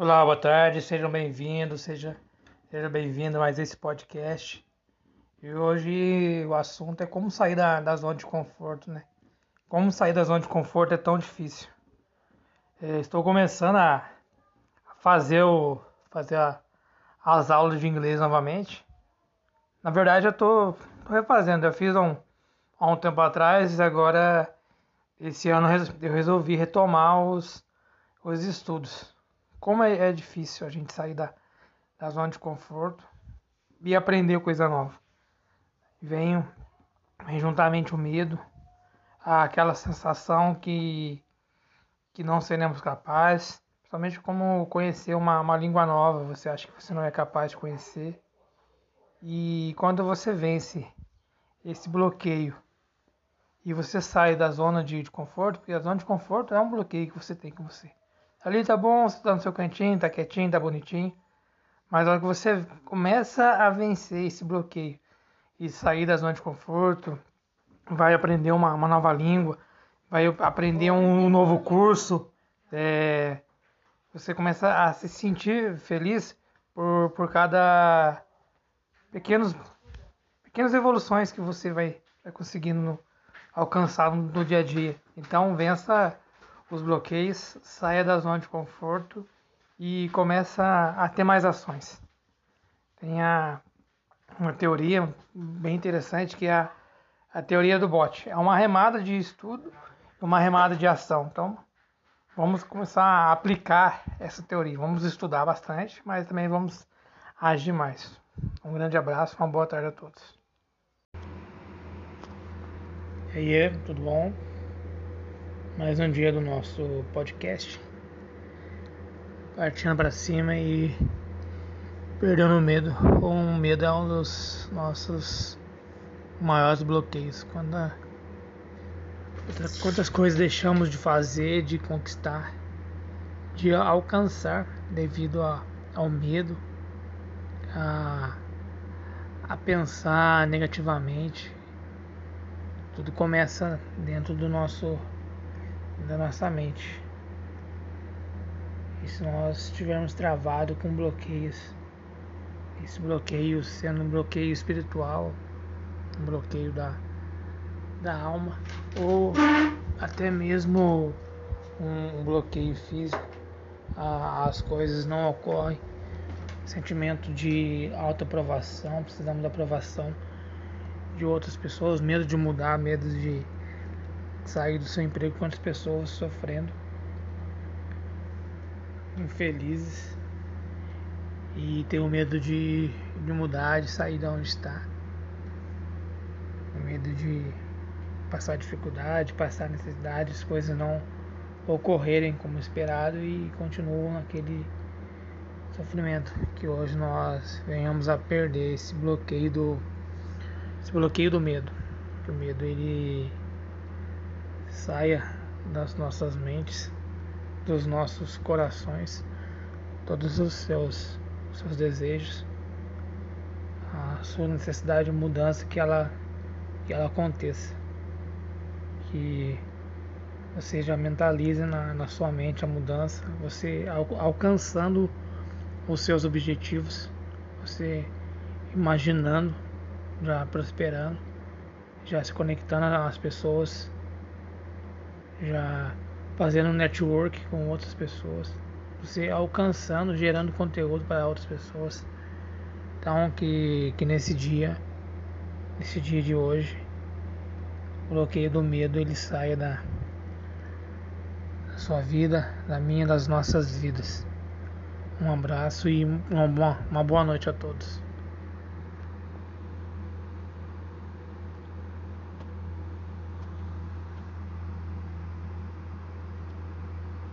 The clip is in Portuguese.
Olá, boa tarde, sejam bem-vindos, seja, seja bem-vindo a mais esse podcast. E hoje o assunto é como sair da, da zona de conforto, né? Como sair da zona de conforto é tão difícil. É, estou começando a fazer, o, fazer a, as aulas de inglês novamente. Na verdade, eu estou refazendo. Eu fiz um, há um tempo atrás e agora, esse ano, eu resolvi retomar os, os estudos como é, é difícil a gente sair da, da zona de conforto e aprender coisa nova. Vem, vem juntamente o medo, aquela sensação que, que não seremos capazes, principalmente como conhecer uma, uma língua nova, você acha que você não é capaz de conhecer. E quando você vence esse bloqueio e você sai da zona de, de conforto, porque a zona de conforto é um bloqueio que você tem com você. Ali tá bom, você tá no seu cantinho, tá quietinho, tá bonitinho. Mas na hora que você começa a vencer esse bloqueio e sair da zona de conforto, vai aprender uma, uma nova língua, vai aprender um novo curso, é, você começa a se sentir feliz por, por cada pequenos pequenas evoluções que você vai, vai conseguindo no, alcançar no, no dia a dia. Então vença os bloqueios, saia da zona de conforto e começa a ter mais ações. Tem a, uma teoria bem interessante que é a, a teoria do bot. É uma remada de estudo e uma remada de ação. Então, vamos começar a aplicar essa teoria. Vamos estudar bastante, mas também vamos agir mais. Um grande abraço, uma boa tarde a todos. E aí, tudo bom? Mais um dia do nosso podcast. Partindo para cima e perdendo o medo. O medo é um dos nossos maiores bloqueios. Quando a, quantas coisas deixamos de fazer, de conquistar, de alcançar devido a, ao medo, a, a pensar negativamente. Tudo começa dentro do nosso da nossa mente. E se nós estivermos travado com bloqueios, esse bloqueio sendo um bloqueio espiritual, um bloqueio da, da alma, ou até mesmo um, um bloqueio físico, a, as coisas não ocorrem. Sentimento de autoaprovação, precisamos da aprovação de outras pessoas, medo de mudar, medo de sair do seu emprego, quantas pessoas sofrendo, infelizes e tem o medo de, de mudar, de sair de onde está, o medo de passar dificuldade, passar necessidade, as coisas não ocorrerem como esperado e continuam naquele sofrimento que hoje nós venhamos a perder esse bloqueio do esse bloqueio do medo. Que o medo ele saia das nossas mentes, dos nossos corações, todos os seus, seus desejos, a sua necessidade de mudança que ela, que ela aconteça. Que você já mentalize na, na sua mente a mudança, você al, alcançando os seus objetivos, você imaginando, já prosperando, já se conectando às pessoas já fazendo network com outras pessoas, você alcançando, gerando conteúdo para outras pessoas. Então que, que nesse dia, nesse dia de hoje, o bloqueio do medo ele saia da, da sua vida, da minha, das nossas vidas. Um abraço e uma boa, uma boa noite a todos.